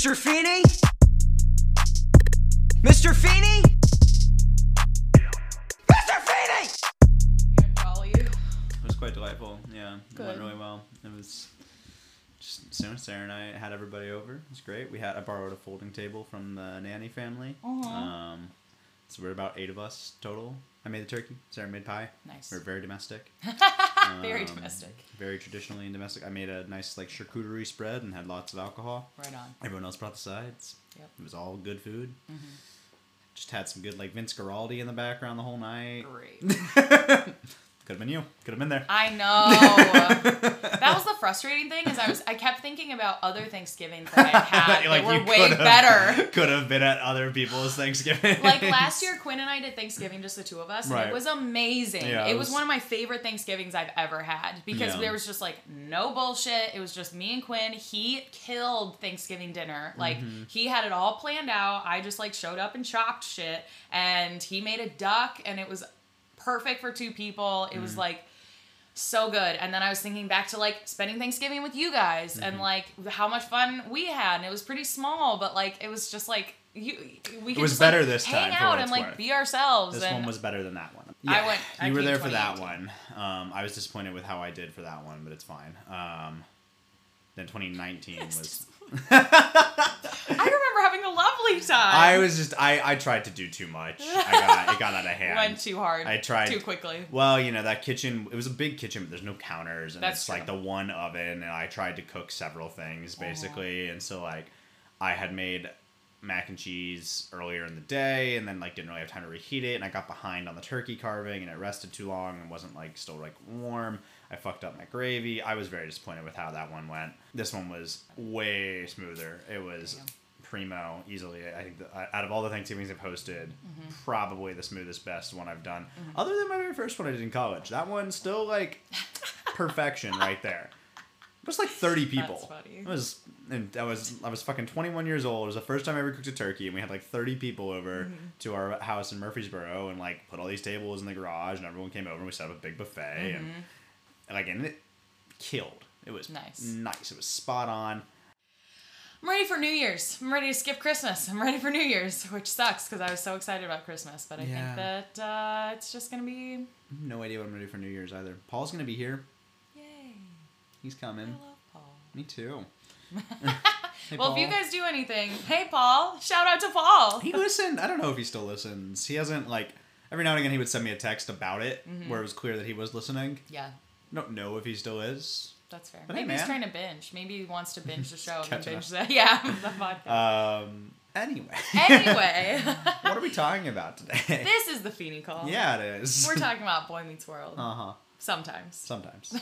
Mr. Feeny? Mr. Feeny? Mr. Feeny! Can't follow you. It was quite delightful. Yeah, it went really well. It was just soon Sarah and I had everybody over. It was great. We had I borrowed a folding table from the nanny family. Uh-huh. Um, so we're about eight of us total. I made the turkey. Sarah made pie. Nice. We're very domestic. Very Um, domestic. Very traditionally and domestic. I made a nice like charcuterie spread and had lots of alcohol. Right on. Everyone else brought the sides. Yep. It was all good food. Mhm. Just had some good like Vince Guaraldi in the background the whole night. Great. Could have been you. Could have been there. I know. that was the frustrating thing is I was I kept thinking about other Thanksgivings that I had that were way could've- better. Could have been at other people's Thanksgiving. Like last year, Quinn and I did Thanksgiving, just the two of us, and Right. it was amazing. Yeah, it it was, was- one of my favorite Thanksgivings I've ever had because Yeah. there was just like no bullshit. It was just me and Quinn. He killed Thanksgiving dinner. Like Mm-hmm. he had it all planned out. I just like showed up and chopped shit, and he made a duck, and it was perfect for two people. It Mm. was like so good. And then I was thinking back to like spending Thanksgiving with you guys and Mm-hmm. like how much fun we had. And it was pretty small, but like it was just like you we could was just, like, better this hang out and like worth. be ourselves. This and one was better than that one. I went- I you were there for that one. Um, I was disappointed with how I did for that one, but it's fine. Um, then 2019 was. I remember having a lovely time. I was just I I tried to do too much. I got it got out of hand. went too hard. I tried- too quickly. Well, you know that kitchen. It was a big kitchen, but there's no counters, and That's it's like the one oven. And I tried to cook several things basically, and so like I had made mac and cheese earlier in the day, and then like didn't really have time to reheat it, and I got behind on the turkey carving, and it rested too long and wasn't like still like warm. I fucked up my gravy. I was very disappointed with how that one went. This one was way smoother. It was Yeah. primo easily. I think that out of all the Thanksgivings I've hosted, Mm-hmm. probably the smoothest, best one I've done. Other than my very first one I did in college. That one still like perfection right there. It was like thirty people. That's funny. It was, and I was I was fucking twenty one years old. It was the first time I ever cooked a turkey, and we had like thirty people over Mm-hmm. to our house in Murfreesboro, and like put all these tables in the garage, and everyone came over, and we set up a big buffet, and, and and it killed. It was. Nice. nice. It was spot on. I'm ready for New Year's. I'm ready to skip Christmas. I'm ready for New Year's, which sucks because I was so excited about Christmas. But I Yeah. think that uh, it's just gonna be No idea what I'm gonna do for New Year's either. Paul's gonna be here. yay. He's coming. I love Paul. Me too. Hey, Well, if you guys do anything, hey Paul, shout out to Paul. He listened. I don't know if he still listens. He hasn't like every now and again he would send me a text about it Mm-hmm. where it was clear that he was listening. Yeah, Don't know if he still is. that's fair. But hey, Maybe he's trying to binge. Maybe he wants to binge the show and Catch then up. binge the yeah the podcast. Um. Anyway. anyway, what are we talking about today? this is the Feeny call. yeah, it is. We're talking about Boy Meets World. Uh huh. Sometimes. Sometimes.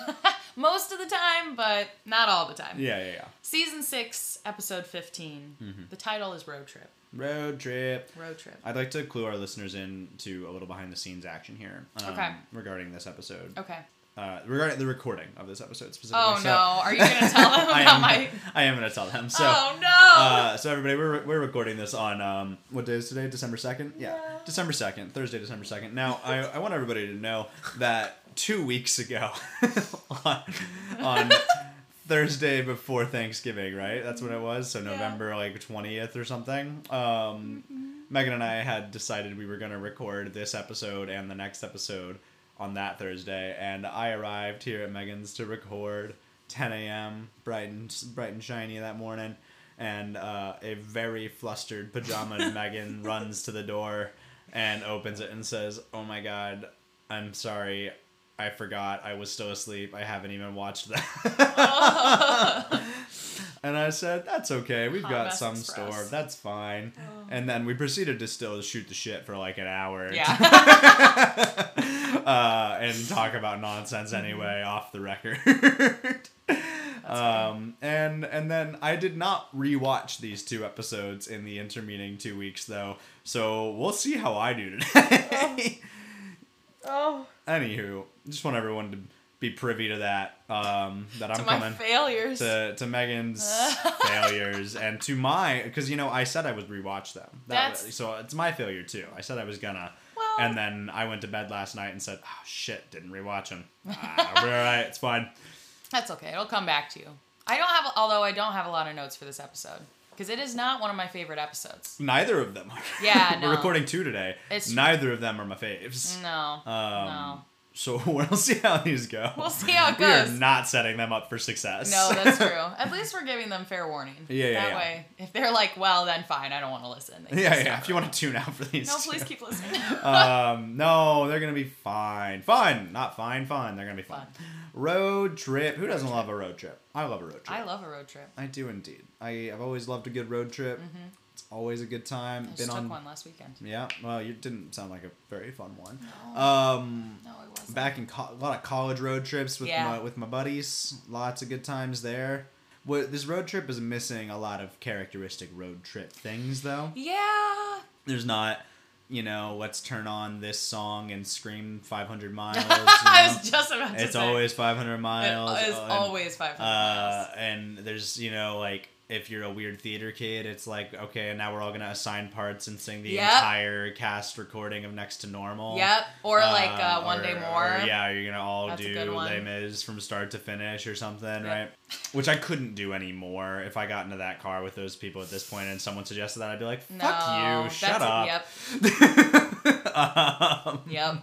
Most of the time, but not all the time. yeah, yeah, yeah. Season 6, episode 15. Mm-hmm. The title is Road Trip. Road trip. Road Trip. I'd like to clue our listeners in to a little behind the scenes action here. Um, Okay. Regarding this episode. Okay. Uh, regarding the recording of this episode specifically. Oh So- no, are you going to tell them I about am, my. I am gonna tell them. So. oh no! Uh, so everybody, we're, we're recording this on um, what day is today? December second. Yeah, Yeah. December second, Thursday, December second. Now, I, I want everybody to know that two weeks ago, on, on Thursday before Thanksgiving, right? That's what it was. So Yeah. November like twentieth or something. Um, Meghan and I had decided we were gonna record this episode and the next episode on that Thursday, and I arrived here at Meghan's to record 10 a.m. bright and bright and shiny that morning, and uh, a very flustered pajama Meghan runs to the door and opens it and says, "Oh my God, I'm sorry." I forgot. I was still asleep. I haven't even watched that. and I said, "That's okay. We've Hot got mess some express. store. That's fine." And then we proceeded to still shoot the shit for like an hour. yeah. uh, and talk about nonsense anyway off the record. um, and and then I did not rewatch these two episodes in the intermeeting two weeks though, so we'll see how I do today. oh. Anywho, just want everyone to be privy to that. Um, that To I'm my coming failures. to, to Meghan's failures and to my because you know I said I would rewatch them. That, That's- so it's my failure too. I said I was gonna, Well- and then I went to bed last night and said, "Oh shit, didn't rewatch them. Ah, be all right. It's fine." That's okay. It'll come back to you. I don't have, although I don't have a lot of notes for this episode. because it is not one of my favorite episodes. Neither of them are. Yeah, We're recording two today. It's- Neither of them are my faves. No, Um, no. So we'll see how these go. We'll see how it goes. We are not setting them up for success. No, that's true. At least we're giving them fair warning. Yeah, yeah, That yeah. way, if they're like, well, then fine, I don't want to listen. yeah, yeah. If you want to tune out for these. No, two. please keep listening. um, no, they're gonna be fine. Fun, not fine. Fun. They're gonna be fun. Fun. Road trip. Who doesn't love a road trip? I love a road trip. I love a road trip. I do indeed. I I've always loved a good road trip. It's always a good time. I Been just on. took one last weekend. Yeah. Well, you didn't sound like a very fun one. No, Um. no, it wasn't. Back in co- a lot of college road trips with Yeah. my with my buddies. Lots of good times there. What this road trip is missing a lot of characteristic road trip things though. Yeah. There's not, you know, let's turn on this song and scream 500 miles. you I was just about to It's say. always 500 miles. It is uh, always 500 uh, miles. and there's you know like if you're a weird theater kid, it's like okay, and now we're all gonna assign parts and sing the Yep. entire cast recording of Next to Normal. Yep. Or like uh, Um, One or- Day or, More. yeah, you're gonna all That's do. Les Mis from start to finish or something, Yep. right? Which I couldn't do anymore. If I got into that car with those people at this point and someone suggested that, I'd be like, "Fuck No, you, shut up." um, Yep.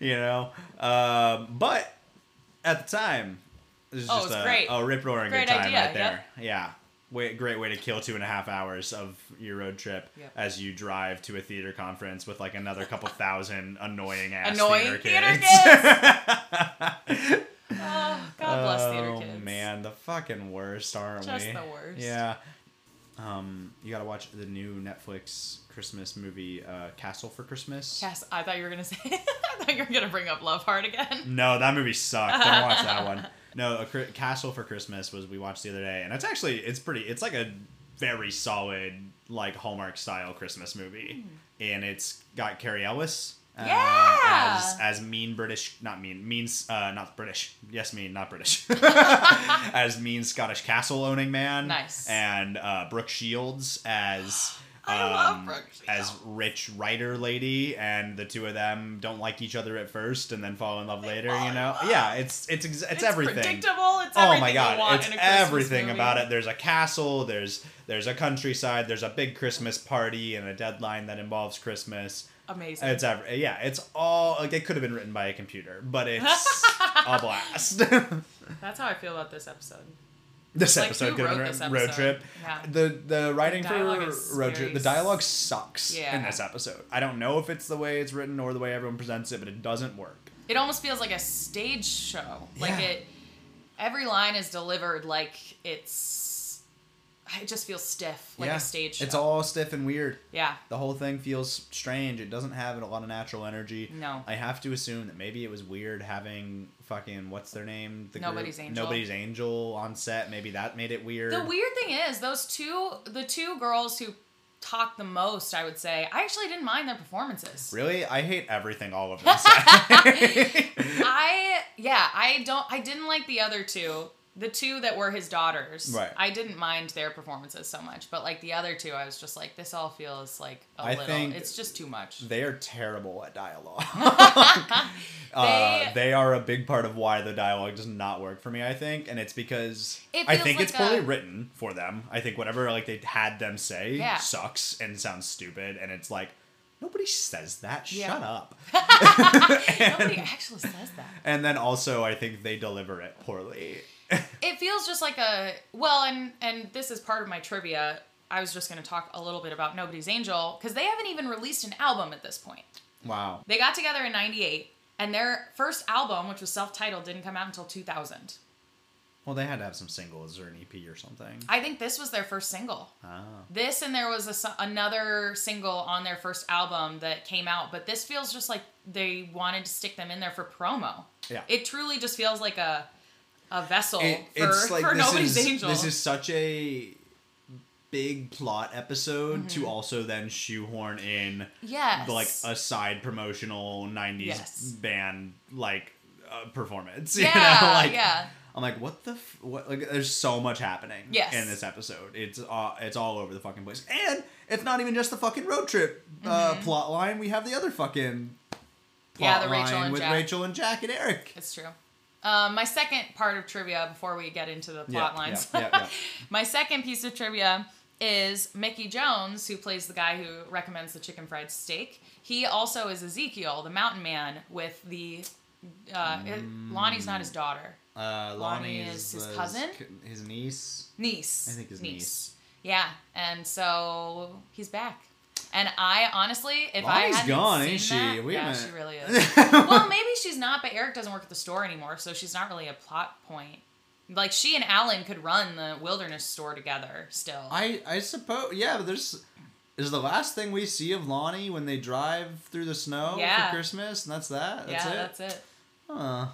you know, um, but at the time, it was Oh, just a, a rip roaring good time idea, right there. Yeah. Way, great way to kill two and a half hours of your road trip Yep. as you drive to a theater conference with like another couple thousand annoying ass Annoying theater theater kids. Oh, God bless theater Oh, kids. man, the fucking worst, aren't Just we? Just the worst. Yeah. Um, you gotta watch the new Netflix Christmas movie, uh, Castle for Christmas. Yes, I thought you were gonna say. I thought you were gonna bring up Love Hard again. No, that movie sucked. Don't watch that one. No, a Castle for Christmas was we watched the other day, and it's actually it's pretty. It's like a very solid like Hallmark style Christmas movie, and it's got Cary Elwes. uh, Yeah! as as mean British, not mean, means uh, not British. Yes, mean, not British. as mean Scottish castle owning man. Nice. And uh, Brooke Shields as I love um, Brooke as rich writer lady, and the two of them don't like each other at first, and then fall in love later. You know, love. yeah, it's it's ex- it's, everything. predictable. It's Oh my you god, it's in a Christmas everything movie. about it. There's a castle, there's there's a countryside, there's a big Christmas party and a deadline that involves Christmas. Amazing. It's ever yeah, it's all like it could have been written by a computer, but it's a blast. That's how I feel about this episode. This Like, episode could have been this written road trip. Yeah. The the writing dialogue for road trip, the dialogue sucks in this episode. I don't know if it's the way it's written or the way everyone presents it, but it doesn't work. It almost feels like a stage show. Like Yeah. it, every line is delivered like it's. It just feels stiff, like yeah, a stage show. It's all stiff and weird. Yeah. The whole thing feels strange. It doesn't have a lot of natural energy. No. I have to assume that maybe it was weird having fucking what's their name? The Nobody's group? Angel. Nobody's angel on set. Maybe that made it weird. The weird thing is, those two, the two girls who talk the most, I would say, I actually didn't mind their performances. Really, I hate everything all of them. I yeah, I don't I didn't like the other two. The two that were his daughters. Right. I didn't mind their performances so much. But like the other two, I was just like, this all feels like a I little it's just too much. they are terrible at dialogue. They- uh, they are a big part of why the dialogue does not work for me. I think, and it's because It I think it's like poorly a- written for them. I think whatever like they had them say Yeah. sucks and sounds stupid, and it's like nobody says that. Yeah. Shut up. Nobody actually says that. And then also, I think they deliver it poorly. It feels just like a well, and and this is part of my trivia. I was just going to talk a little bit about Nobody's Angel because they haven't even released an album at this point. wow. They got together in 98 and their first album, which was self-titled, didn't come out until 2000. Well, they had to have some singles or an EP or something. I think this was their first single. Ah. This and there was a, another single on their first album that came out, but this feels just like they wanted to stick them in there for promo. Yeah. It truly just feels like a a vessel It- for, like for Nobody's is Angel. this is such a big plot episode Mm-hmm. to also then shoehorn in yes. like a side promotional 90s Yes. band like uh, performance you yeah, know like yeah. i'm like what the f- what like there's so much happening Yes. in this episode it's uh, it's all over the fucking place and it's not even just the fucking road trip uh, plot line we have the other fucking plot Mm-hmm. Yeah, the Rachel line and with Jack. rachel and jack and eric It's true. Um, my second part of trivia before we get into the plot Yeah, lines. yeah, yeah, my second piece of trivia is Mickey Jones, who plays the guy who recommends the chicken fried steak. He also is Ezekiel, the mountain man, with the. Uh, it- Lonnie's not his daughter. Uh, Lonnie Lonnie is his cousin? his niece. Niece. I think his niece. Yeah, and so he's back. And I honestly, if I hadn't gone, seen ain't she? that- Wait yeah, she really is. well, maybe she's not, but Eric doesn't work at the store anymore, so she's not really a plot point. Like she and Alan could run the wilderness store together still. I I suppose yeah, but there's is the last thing we see of Lonnie when they drive through the snow Yeah. for Christmas, and that's that. That's yeah, it. that's it. Huh.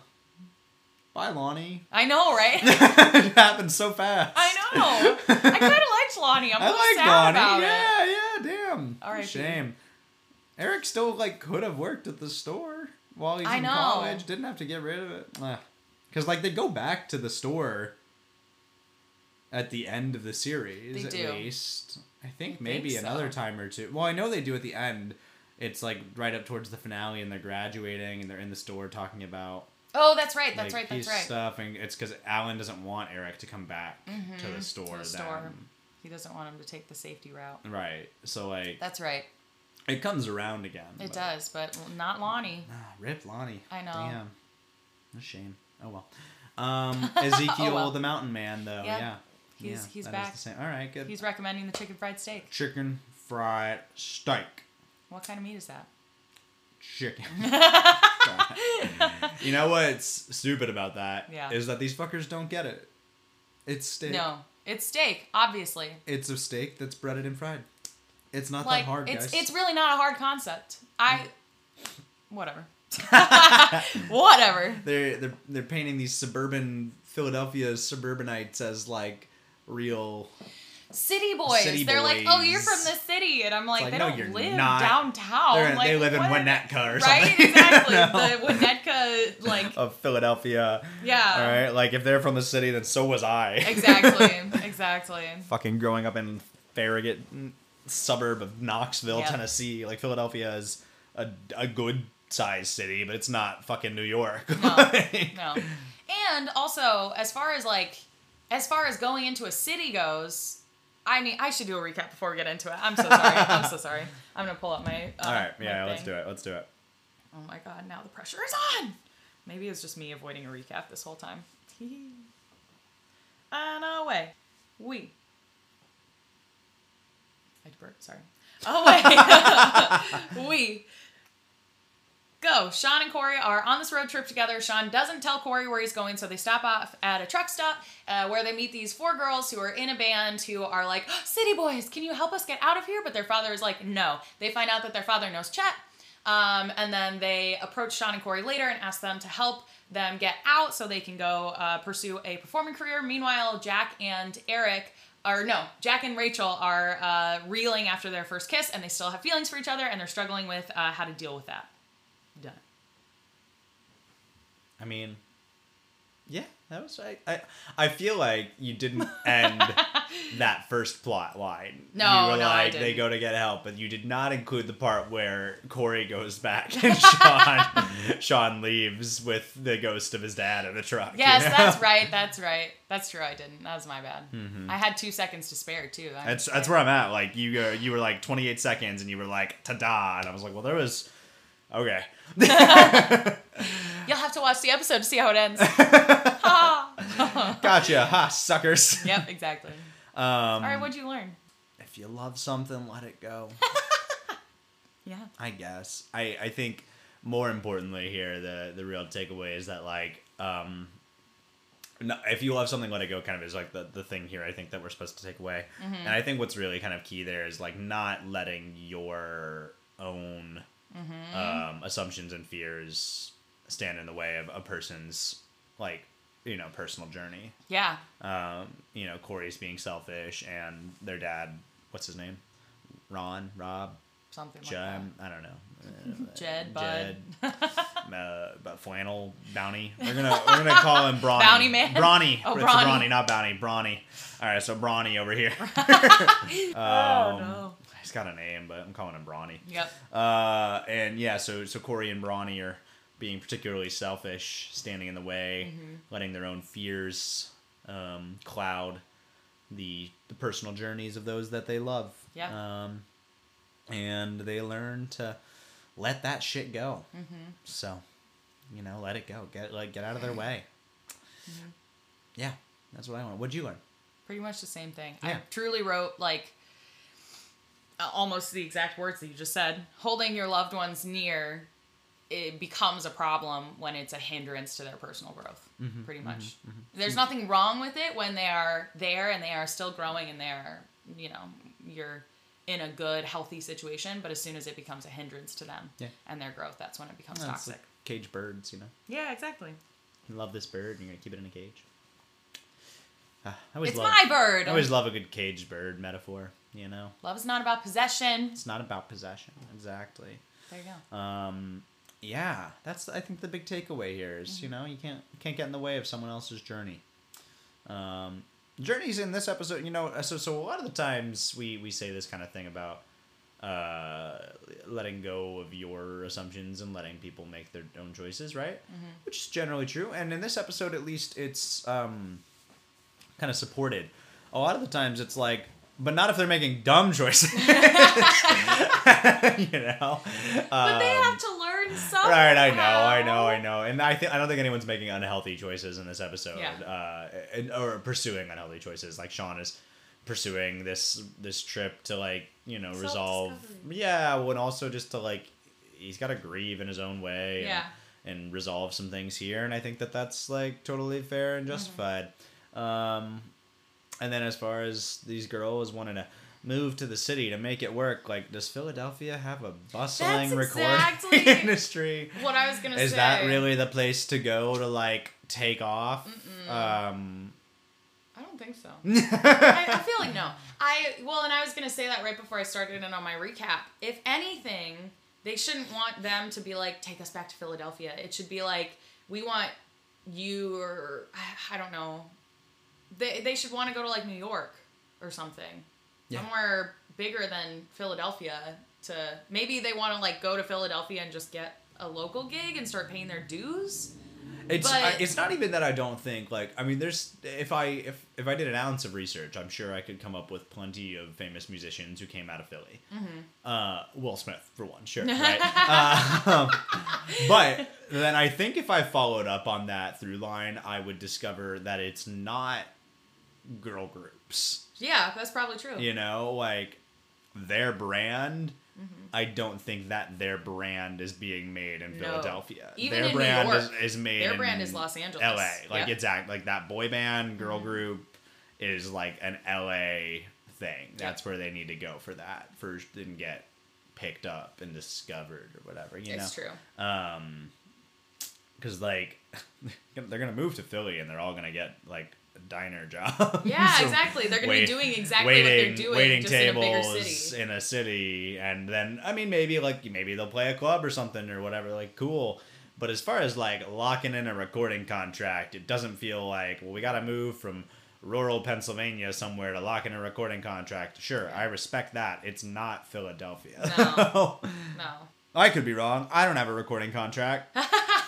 Bye, Lonnie. I know, right? it happened so fast. I know. I kind of liked Lonnie. I'm a I sad Lonnie. about it. Yeah, damn. R.I.P. Shame. Eric still like could have worked at the store while he's I in know. college. Didn't have to get rid of it. Because like they go back to the store at the end of the series They at do. least. I think I maybe think so. another time or two. Well, I know they do at the end. It's like right up towards the finale, and they're graduating, and they're in the store talking about Oh, that's right. That's like, right. That's right. stuff, and it's because Alan doesn't want Eric to come back to Mhm, the store. the store. then. He doesn't want him to take the safety route. Right. So like That's right. it comes around again. It but- does, but not Lonnie. Ah, rip Lonnie. I know. Damn. A shame. Oh well. Um, Ezekiel, well. the mountain man, though. Yeah. Yeah. He's- Yeah, he's back. All right, good. He's recommending the chicken fried steak. Chicken fried steak. What kind of meat is that? Chicken. you know what's stupid about that? Yeah. Is that these fuckers don't get it. It's steak. No, it's steak, obviously. It's a steak that's breaded and fried. It's not like that hard, it's guys. it's really not a hard concept. I whatever. whatever. they're they're they're painting these suburban Philadelphia suburbanites as like real. City boys. City They're like, "Oh, you're from the city." And I'm like, like, "They no, don't live not. downtown. They're- like, they live in what Winnetka or Right? something. Exactly. No. The Winnetka like of Philadelphia. yeah. All right, like if they're from the city, then so was I. Exactly. Exactly. Fucking growing up in Farragut, mm, suburb of Knoxville, Yeah. Tennessee. Like Philadelphia is a, a good sized city, but it's not fucking New York. No. No. And also, as far as like, as far as going into a city goes, I mean, I should do a recap before we get into it. I'm so sorry. I'm so sorry. I'm gonna pull up my. Uh, All right, yeah, let's do it. Let's do it. Oh my god! Now the pressure is on. Maybe it's just me avoiding a recap this whole time. and away, we. I burp. Sorry. Away, we. Go. Shawn and Cory are on this road trip together. Shawn doesn't tell Cory where he's going, so they stop off at a truck stop uh, where they meet these four girls who are in a band who are like, City boys, can you help us get out of here? But their father is like, no. They find out that their father knows Chet, um, and then they approach Shawn and Cory later and ask them to help them get out so they can go uh, pursue a performing career. Meanwhile, Jack and Eric, or no, Jack and Rachel are uh, reeling after their first kiss and they still have feelings for each other and they're struggling with uh, how to deal with that. Done. I mean, yeah, that was. I, I, I feel like you didn't end that first plot line. No, you were no, I like they didn't. go to get help, but you did not include the part where Cory goes back and Shawn Shawn leaves with the ghost of his dad in the truck. you Yes, know? that's right. That's right. That's true. I didn't. That was my bad. I had two seconds to spare too. I'm Mm-hmm. That's that's where I'm at. Like you go, you were like 28 seconds, and you were like ta-da, and I was like, well, there was. Okay. To watch the episode to see how it ends. Gotcha. Ha, suckers. yep, exactly. Um, All right, what'd you learn? if you love something, let it go. Yeah. I guess. I, I think more importantly here, the the real takeaway is that like um, no, if you love something, let it go. Kind of is like the the thing here. I think that we're supposed to take away, and I think what's really kind of key there is like not letting your own um, assumptions and fears stand in the way of a person's like you know personal journey. Yeah. Um, you know, Cory's being selfish, and their dad, what's his name? Ron, Rob, Something like Jed, I don't know. that. Jed, Bud. Jed, uh, but flannel bounty. We're gonna we're gonna call him Brawny. Bounty man? Brawny. Oh, it's Brawny. Brawny, not bounty. Brawny. All right, so Brawny over here. oh Um, no. He's got a name, but I'm calling him Brawny. Yep. Uh, and yeah, so so Cory and Brawny are being particularly selfish, standing in the way, Mm-hmm. letting their own fears um, cloud the the personal journeys of those that they love. Yeah. Um, and they learn to let that shit go. Mm-hmm. So, you know, let it go. Get like get out of their way. Mm-hmm. Yeah, that's what I want. What'd you learn? Pretty much the same thing. Yeah. I truly wrote like almost the exact words that you just said. Holding your loved ones near it becomes a problem when it's a hindrance to their personal growth. Mm-hmm, pretty much. There's nothing wrong with it when they are there and they are still growing and they are, you know, you're in a good, healthy situation. But as soon as it becomes a hindrance to them Yeah. and their growth, that's when it becomes Well, it's toxic. like caged birds, you know. yeah, exactly. You love this bird, and you're gonna keep it in a cage. Ah, I always It's love, my bird. I always love a good caged bird metaphor. You know, Love is not about possession. it's not about possession. Exactly. There you go. Um, yeah, that's I think the big takeaway here is, you know you can't you can't get in the way of someone else's journey. Um, journeys in this episode, you know, so so a lot of the times we we say this kind of thing about uh, letting go of your assumptions and letting people make their own choices, right? Which is generally true, and in this episode, at least, it's um, kind of supported. A lot of the times, it's like. But not if they're making dumb choices, you know. But they Um, have to learn something. Right, I know, I know, I know, and I think I don't think anyone's making unhealthy choices in this episode, Yeah. uh, and, or pursuing unhealthy choices. Like Shawn is pursuing this this trip to like you know resolve, yeah, and also just to like he's got to grieve in his own way, and, Yeah. and resolve some things here, and I think that that's like totally fair Mm-hmm. and justified. Um, and then as far as these girls wanting to move to the city to make it work, like does Philadelphia have a bustling That's recording industry? What I was gonna Is say. Is that really the place to go to like take off? Um, I don't think so. I, I feel like no. I well, and I was gonna say that right before I started in on my recap. If anything, they shouldn't want them to be like, take us back to Philadelphia. It should be like, we want you or I, I don't know. They they should want to go to like New York or something, Yeah. somewhere bigger than Philadelphia. To maybe they want to like go to Philadelphia and just get a local gig and start paying their dues. it's But- I, it's not even that I don't think like I mean there's if I if if I did an ounce of research I'm sure I could come up with plenty of famous musicians who came out of Philly. Mm-hmm. Uh, Will Smith for one, sure, right? uh, but then I think if I followed up on that through line, I would discover that it's not girl groups. Yeah, that's probably true. you know like their brand i don't think that their brand is being made in Mm-hmm. No. philadelphia Even their in New brand York, is, is made their in brand is Los Angeles. la like Yep. exact like that boy band girl Mm-hmm. group is like an la thing that's where they need to go for that first and get picked up and discovered or whatever you it's know true. um because like they're gonna move to philly and they're all gonna get like diner jobs Yeah, So exactly. They're gonna be doing exactly what they're doing, waiting just in a tables city. in a city, and then I mean maybe like maybe they'll play a club or something or whatever. Like cool, but as far as like locking in a recording contract, it doesn't feel like well we got to move from rural Pennsylvania somewhere to lock in a recording contract. Sure, I respect that. It's not Philadelphia. No. No, I could be wrong. I don't have a recording contract.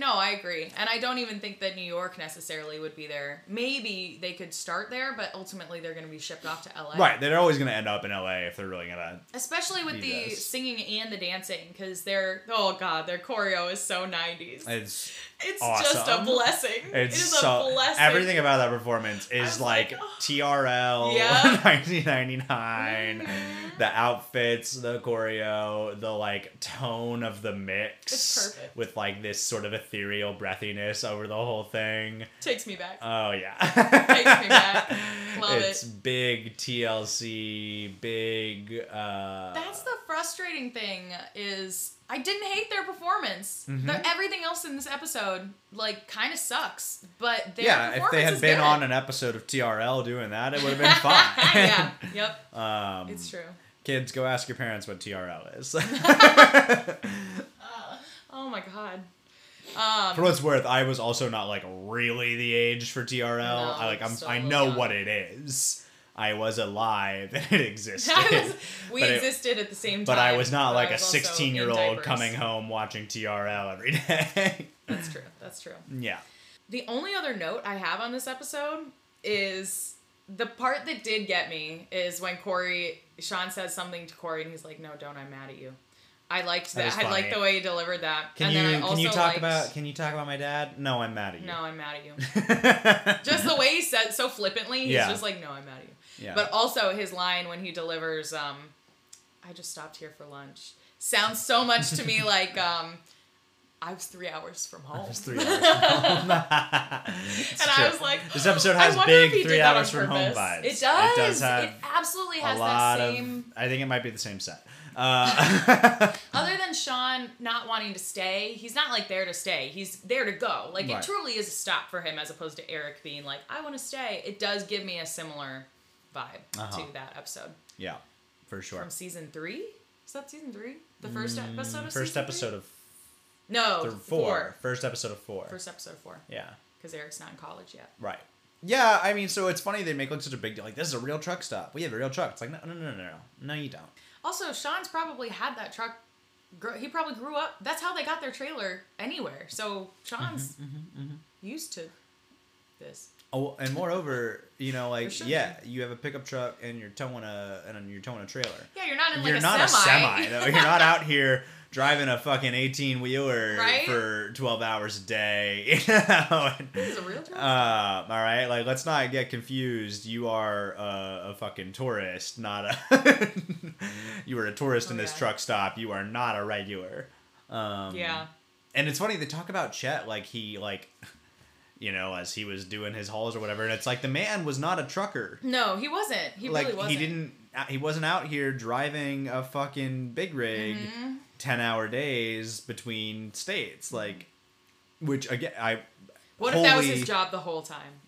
No, I agree, and I don't even think that New York necessarily would be there. Maybe they could start there, but ultimately they're going to be shipped off to LA. right, they're always gonna end up in LA if they're really gonna. Especially with the Yes. singing and the dancing, because their oh god, their choreo is so nineties. It's It's just a blessing. It's it is so a blessing. everything about that performance is like, like, oh. TRL Yeah. 1999. The outfits, the choreo, the like tone of the mix. It's perfect. With like this sort of ethereal breathiness over the whole thing. takes me back. Oh yeah. Takes me back. Love it's it. big TLC, big uh That's the frustrating thing is I didn't hate their performance. Mm-hmm. Their- everything else in this episode like kind of sucks, but their yeah, if they had been good. on an episode of TRL doing that, it would have been fine. yeah. Yep. Um, It's true. Kids, go ask your parents what TRL is. Oh my god. Um, for what's worth, I was also not like really the age for TRL. No, I like I'm I know young. what it is. I was alive and it existed. Was- we But it- existed at the same time. but I was not like a was in 16 year old coming home watching TRL every day. That's true. That's true. yeah. The only other note I have on this episode is the part that did get me is when Cory Shawn says something to Cory and he's like, "No, don't. I'm mad at you." I liked That that. I liked the way he delivered that. Can and you then I also can you talk liked, about can you talk about my dad? No, I'm mad at you. No, I'm mad at you. Just the way he said so flippantly, he's Yeah. just like, "No, I'm mad at you." Yeah. But also his line when he delivers, um, "I just stopped here for lunch," sounds so much to me like, um, "I was three hours from home." It's three hours from home. And true. I was like, this episode has big three hours from home vibes. It does. It does have It absolutely has that same. of. I think it might be the same set. Uh, Other than Shawn not wanting to stay, he's not like there to stay. He's there to go. Like Right. it truly is a stop for him, as opposed to Eric being like, "I want to stay." It does give me a similar vibe Uh-huh. to that episode yeah, for sure. from season three. Is that season three? The first episode of First episode three? of no th- four. First episode of four. First episode of four, Yeah. because Eric's not in college yet. Right. Yeah, I mean, so it's funny they make like such a big deal. Like, this is a real truck stop. We have a real truck. It's like, no, no, no, no, no, no, you don't. Also, Shawn's probably had that truck. He probably grew up. That's how they got their trailer anywhere. So Shawn's Mm-hmm, used to this. Oh, and moreover, you know, like, yeah, you have a pickup truck and you're towing a and you're towing a trailer. Yeah, you're not in like you're a not semi. a semi though. You're not out here driving a fucking 18 wheeler Right? for 12 hours a day. You know. and- This is a real truck. Uh, all right, like let's not get confused. You are uh, a fucking tourist, not a. you were a tourist in Oh, this yeah. truck stop. You are not a regular. Um, yeah. and it's funny they talk about Chet like he like, you know, as he was doing his hauls or whatever, and it's like the man was not a trucker. No, he wasn't. He like really wasn't. he didn't. uh, He wasn't out here driving a fucking big rig, Mhm. ten hour days between states, like, which again I. What if that was his job the whole time?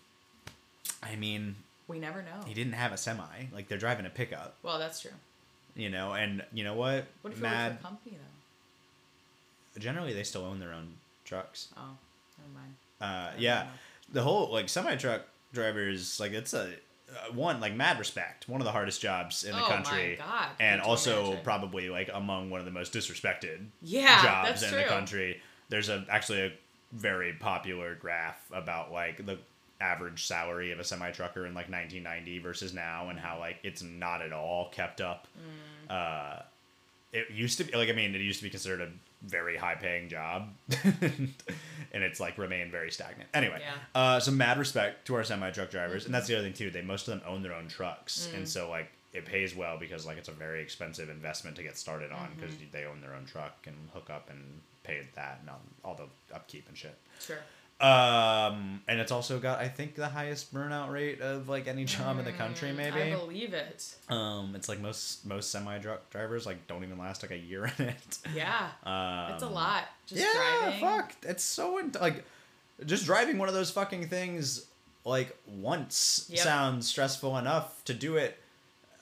I mean, We never know. he didn't have a semi. Like they're driving a pickup, Well, that's true. you know. And you know what? What if Mad. a company though? Generally, they still own their own trucks. Oh, never mind. Uh, yeah, the whole like semi truck drivers, like it's a uh, one like mad respect. One of the hardest jobs in the Oh my country, God, and also imagine? probably like among one of the most disrespected Yeah, jobs in true. the country. There's a actually a very popular graph about like the average salary of a semi trucker in like 1990 versus now, and how like it's not at all kept up. Mm. Uh, it used to be like I mean it used to be considered a very high paying job, and it's like remained very stagnant. Anyway, Yeah. uh, some mad respect to our semi truck drivers, and that's the other thing too. They most of them own their own trucks, Mm. and so like it pays well because like it's a very expensive investment to get started on because Mm-hmm. they own their own truck and hook up and pay that and all, all the upkeep and shit. Sure. Um, and it's also got I think the highest burnout rate of like any job in the country. Mm, Maybe I believe it. um, it's like most most semi truck drivers like don't even last like a year in it. Yeah. Um, it's a lot. Just yeah, driving. fuck. It's so in- like just driving one of those fucking things like once Yep. sounds stressful enough to do it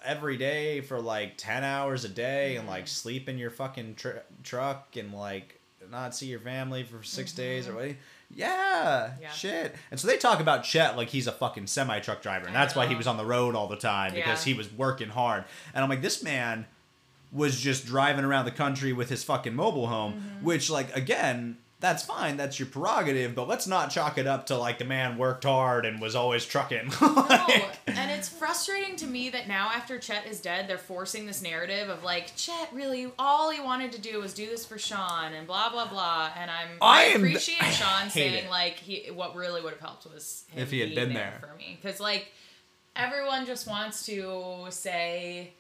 every day for like 10 hours a day and Mm-hmm. like sleep in your fucking tr- truck and like not see your family for 6 days or what yeah. Yeah. shit. And so they talk about Chet like he's a fucking semi truck driver, and that's why he was on the road all the time because Yeah. he was working hard. And I'm like, this man was just driving around the country with his fucking mobile home, Mm-hmm. which like again, that's fine, that's your prerogative, but let's not chalk it up to like the man worked hard and was always trucking. No, and it's frustrating to me that now after Chet is dead, they're forcing this narrative of like Chet really all he wanted to do was do this for Shawn and blah blah blah. And I'm I I, appreciate I Shawn hate saying it. like he what really would have helped was him If he had been there. for me because like everyone just wants to say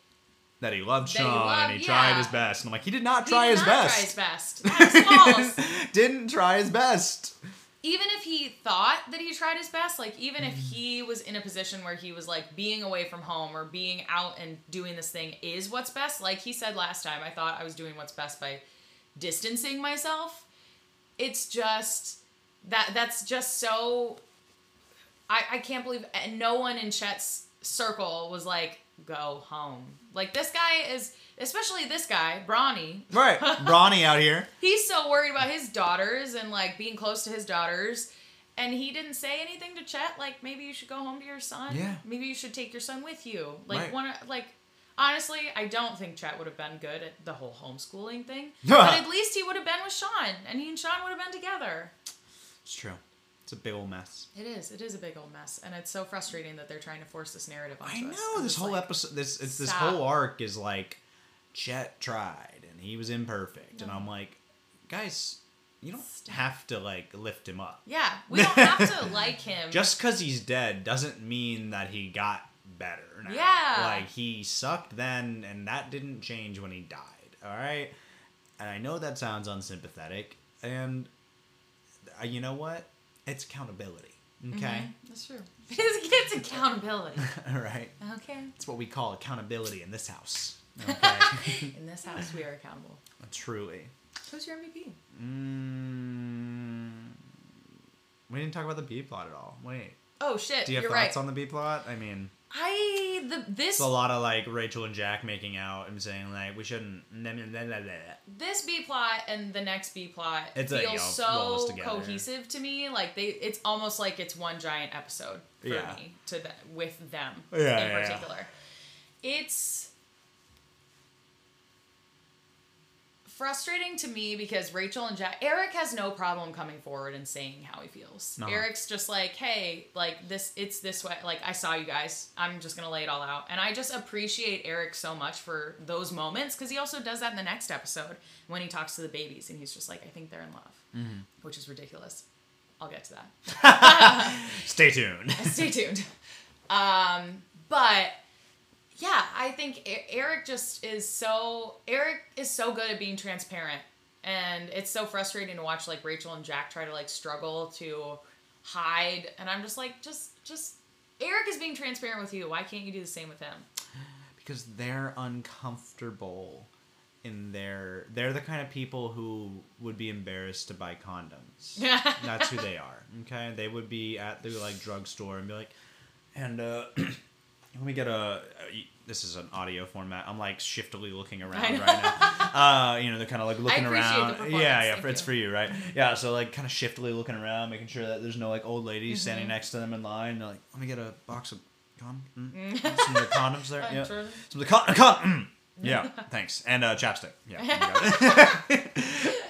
that he loved That he Shawn and he loved- tried his best. And I'm like, he did not he try did his not best. try his best. That's false. Didn't try his best. even if he thought that he tried his best, like even if Mm-hmm. he was in a position where he was like being away from home or being out and doing this thing is what's best, like he said last time, I thought I was doing what's best by distancing myself. It's just that that's just so I, I can't believe and no one in Chet's circle was like, go home. Like this guy is especially this guy, Brawny, Right. Brawny out here. he's so worried about his daughters and like being close to his daughters and he didn't say anything to chet like maybe you should go home to your son Yeah. maybe you should take your son with you like Right. one like honestly i don't think chet would have been good at the whole homeschooling thing but at least he would have been with shawn and he and shawn would have been together It's true. It's a big old mess. It is. It is a big old mess, and it's so frustrating that they're trying to force this narrative onto I us. know I'm this whole like, episode. This it's this whole arc is like, Chet tried and he was imperfect, and I'm like, guys, you don't Stop. have to like lift him up. Yeah, we don't have to like him. Just because he's dead doesn't mean that he got better. Now. Yeah. like he sucked then, and that didn't change when he died. All right, and I know that sounds unsympathetic, and uh, you know what? It's accountability. Okay, Mhm, That's true. it's accountability. all right. Okay. It's what we call accountability in this house. Okay, In this house, we are accountable. truly. Who's your MVP? Mm, we didn't talk about the B plot at all. Wait, Oh shit! do you have You're thoughts right. on the B plot? I mean, I the this it's a lot of like Rachel and Jack making out and saying like we shouldn't. this B plot and the next B plot It's feels so cohesive to me. Like they, it's almost like it's one giant episode for Yeah. me to the, with them Yeah, in yeah, yeah. particular. It's frustrating to me because Rachel and Jack Eric has no problem coming forward and saying how he feels. No. Eric's just like, "Hey, like this it's this way. Like I saw you guys. I'm just going to lay it all out." And I just appreciate Eric so much for those moments cuz he also does that in the next episode when he talks to the babies and he's just like, "I think they're in love." Mm-hmm. Which is ridiculous. I'll get to that. Stay tuned. Stay tuned. Um, but yeah, I think Eric just is so Eric is so good at being transparent, and it's so frustrating to watch like Rachel and Jack try to like struggle to hide, and I'm just like, just just Eric is being transparent with you. Why can't you do the same with him? because they're uncomfortable in their they're the kind of people who would be embarrassed to buy condoms Yeah. that's who they are okay they would be at the like drugstore and be like and uh let me get a this is an audio format i'm like shiftily looking around right now uh you know they're kind of like looking around yeah yeah it's for you right yeah so like kind of shiftily looking around making sure that there's no like old ladies standing Mm-hmm. next to them in line they're like let me get a box of condoms mm. some of the condoms there yeah some of the con- con- mm. Yeah, thanks. And uh, chapstick. Yeah. you got it.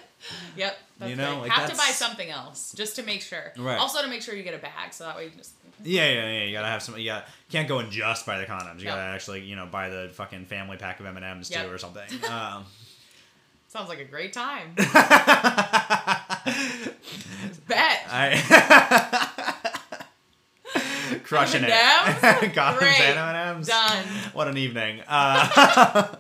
Yep. You know, like, have to buy something else just to make sure. Right. Also to make sure you get a bag, so that way you just yeah, yeah, yeah. You gotta have some. You got can't go and just buy the condoms. You No. gotta actually, you know, buy the fucking family pack of M and M's too, Yep. or something. Um, sounds like a great time. I crushing it. M&Ms? condoms Great. and M and M's. Done. What an evening. Uh, I don't even.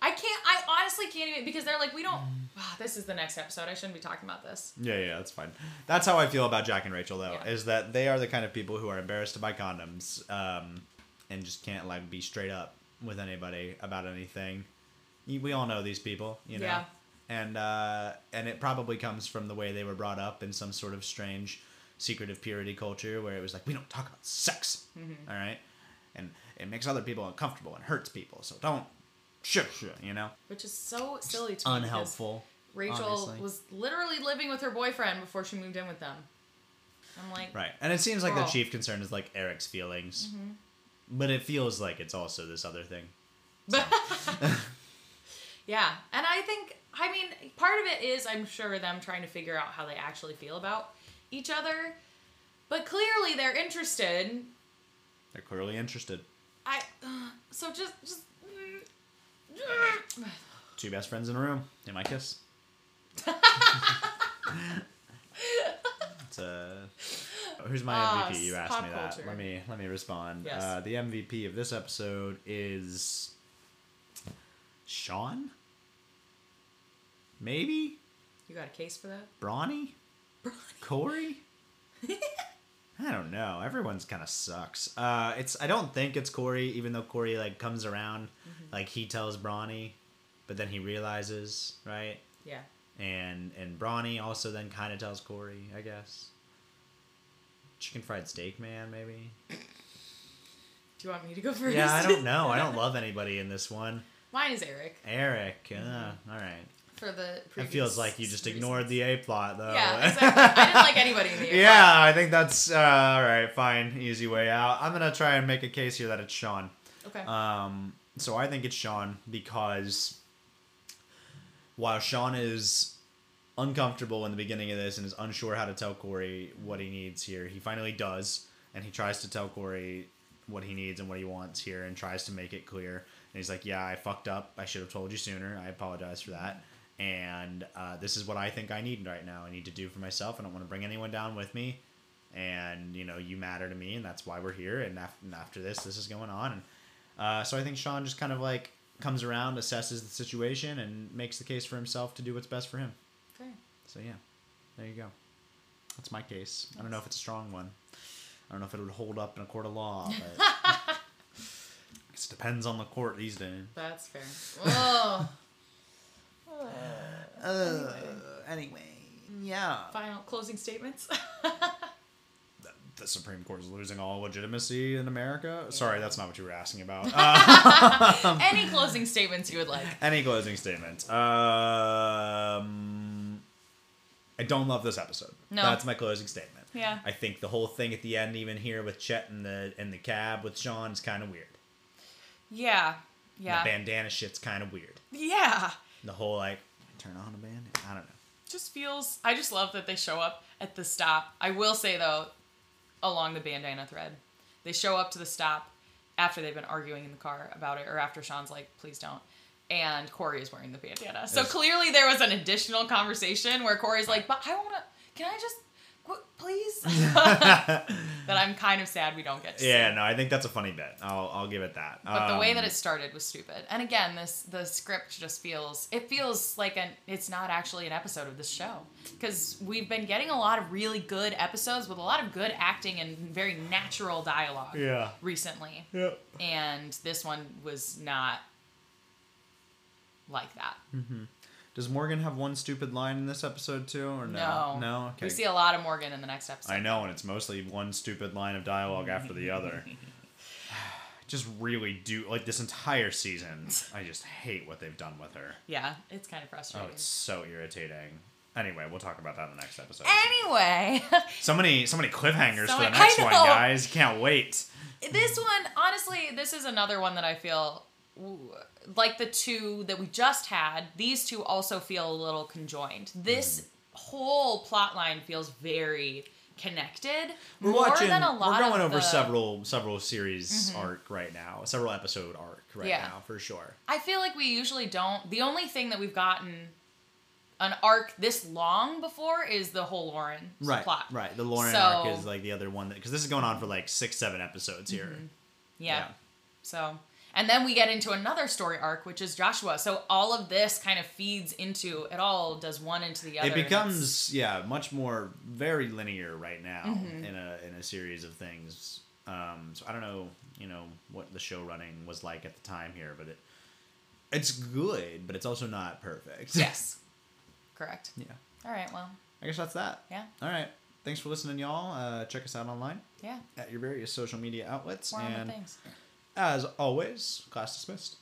I can't. I honestly can't even because they're like, we don't. Wow, this is the next episode. I shouldn't be talking about this. Yeah, yeah, that's fine. That's how I feel about Jack and Rachel, though, Yeah. is that they are the kind of people who are embarrassed to buy condoms, um, and just can't like be straight up with anybody about anything. We all know these people, you know, Yeah. and uh, and it probably comes from the way they were brought up in some sort of strange, secretive purity culture where it was like we don't talk about sex, Mm-hmm. all right, and it makes other people uncomfortable and hurts people, so don't. Sure, sure, you know, Which is so silly to me. unhelpful. Rachel obviously. was literally living with her boyfriend before she moved in with them. I'm like, Right. And it seems like the chief concern is like Eric's feelings. Mm-hmm. But it feels like it's also this other thing. But yeah, and I think I mean part of it is I'm sure them trying to figure out how they actually feel about each other, but clearly they're interested. They're clearly interested. I uh, so just just. Two best friends in a room. They might kiss. it's uh, who's my Ah, MVP? You asked pop me that. culture. Let me let me respond. Yes. Uh, the MVP of this episode is Shawn. Maybe You got a case for that? Brawny. Cory? I don't know. Everyone's kind of sucks. Uh, it's I don't think it's Cory, even though Cory like comes around, like he tells Brawny, but then he realizes, right? Yeah. And and Brawny also then kind of tells Cory, I guess. Chicken fried steak man, maybe. Do you want me to go first? Yeah, I don't know. I don't love anybody in this one. Mine is Eric Eric, uh, all right. For the. It feels like you just reasons. ignored the A plot though. Yeah, exactly. I didn't like anybody in the. A Yeah, I think that's uh, all right. Fine, easy way out. I'm gonna try and make a case here that it's Shawn. Okay. Um, so I think it's Shawn because while Shawn is uncomfortable in the beginning of this and is unsure how to tell Cory what he needs here. He finally does, and he tries to tell Cory what he needs and what he wants here, and tries to make it clear. And he's like, "Yeah, I fucked up. I should have told you sooner. I apologize for that." And uh, this is what I think I need right now. I need to do for myself. I don't want to bring anyone down with me. And you know, you matter to me, and that's why we're here. And after, and after this, this is going on. And uh, so I think Shawn just kind of like comes around, assesses the situation, and makes the case for himself to do what's best for him. Fair. So yeah, there you go. That's my case. I don't know if it's a strong one. I don't know if it would hold up in a court of law, but it depends on the court these days. That's fair. Oh. Uh, anyway, yeah. Final closing statements. The Supreme Court is losing all legitimacy in America. Sorry, that's not what you were asking about. Uh, Any closing statements you would like? any closing statements? Um, I don't love this episode. No. That's my closing statement. Yeah. I think the whole thing at the end, even here with Chet in the in the cab with Shawn, is kind of weird. Yeah. Yeah. The bandana shit's kind of weird. Yeah. The whole like turn on a bandana. I don't know. Just feels. I just love that they show up at the stop. I will say though, along the bandana thread, they show up to the stop after they've been arguing in the car about it, or after Shawn's like, "Please don't." And Cory is wearing the bandana. So Yes. clearly there was an additional conversation where Cory's like, "But I want to. Can I just, qu- please?" that I'm kind of sad we don't get to see. Yeah, no, I think that's a funny bit. I'll I'll give it that. But the way that Um, it started was stupid. And again, this the script just feels it feels like an it's not actually an episode of this show because we've been getting a lot of really good episodes with a lot of good acting and very natural dialogue Yeah. recently. Yeah. And this one was not like that. Does Morgan have one stupid line in this episode too, or no? No. No. Okay. We see a lot of Morgan in the next episode. I know, and it's mostly one stupid line of dialogue after the other. just really do like this entire season. I just hate what they've done with her. Yeah, it's kind of frustrating. Oh, it's so irritating. Anyway, we'll talk about that in the next episode. Anyway, So many, so many cliffhangers So for the next one, guys. Can't wait. this one honestly this is another one that i feel like the two that we just had these two also feel a little conjoined this Mm-hmm. whole plot line feels very connected We're more watching. than a lot we're going over the- Mm-hmm. several, several series arc right now, several episode arc right Yeah. now for sure. i feel like we usually don't the only thing that we've gotten an arc this long before is the whole lauren Right, plot right. The Lauren So- arc is like the other one because this is going on for like six, seven episodes here. yeah. Yeah. So, and then we get into another story arc, which is Joshua. So all of this kind of feeds into it. All does one into the other. It becomes yeah much more very linear right now Mm-hmm. in a in a series of things. Um, so I don't know you know what the show running was like at the time here, but it it's good, but it's also not perfect. yes, correct. yeah. All right. Well, I guess that's that. yeah, All right. Thanks for listening, y'all. Uh, check us out online yeah. at your various social media outlets. The and things. As always, class dismissed.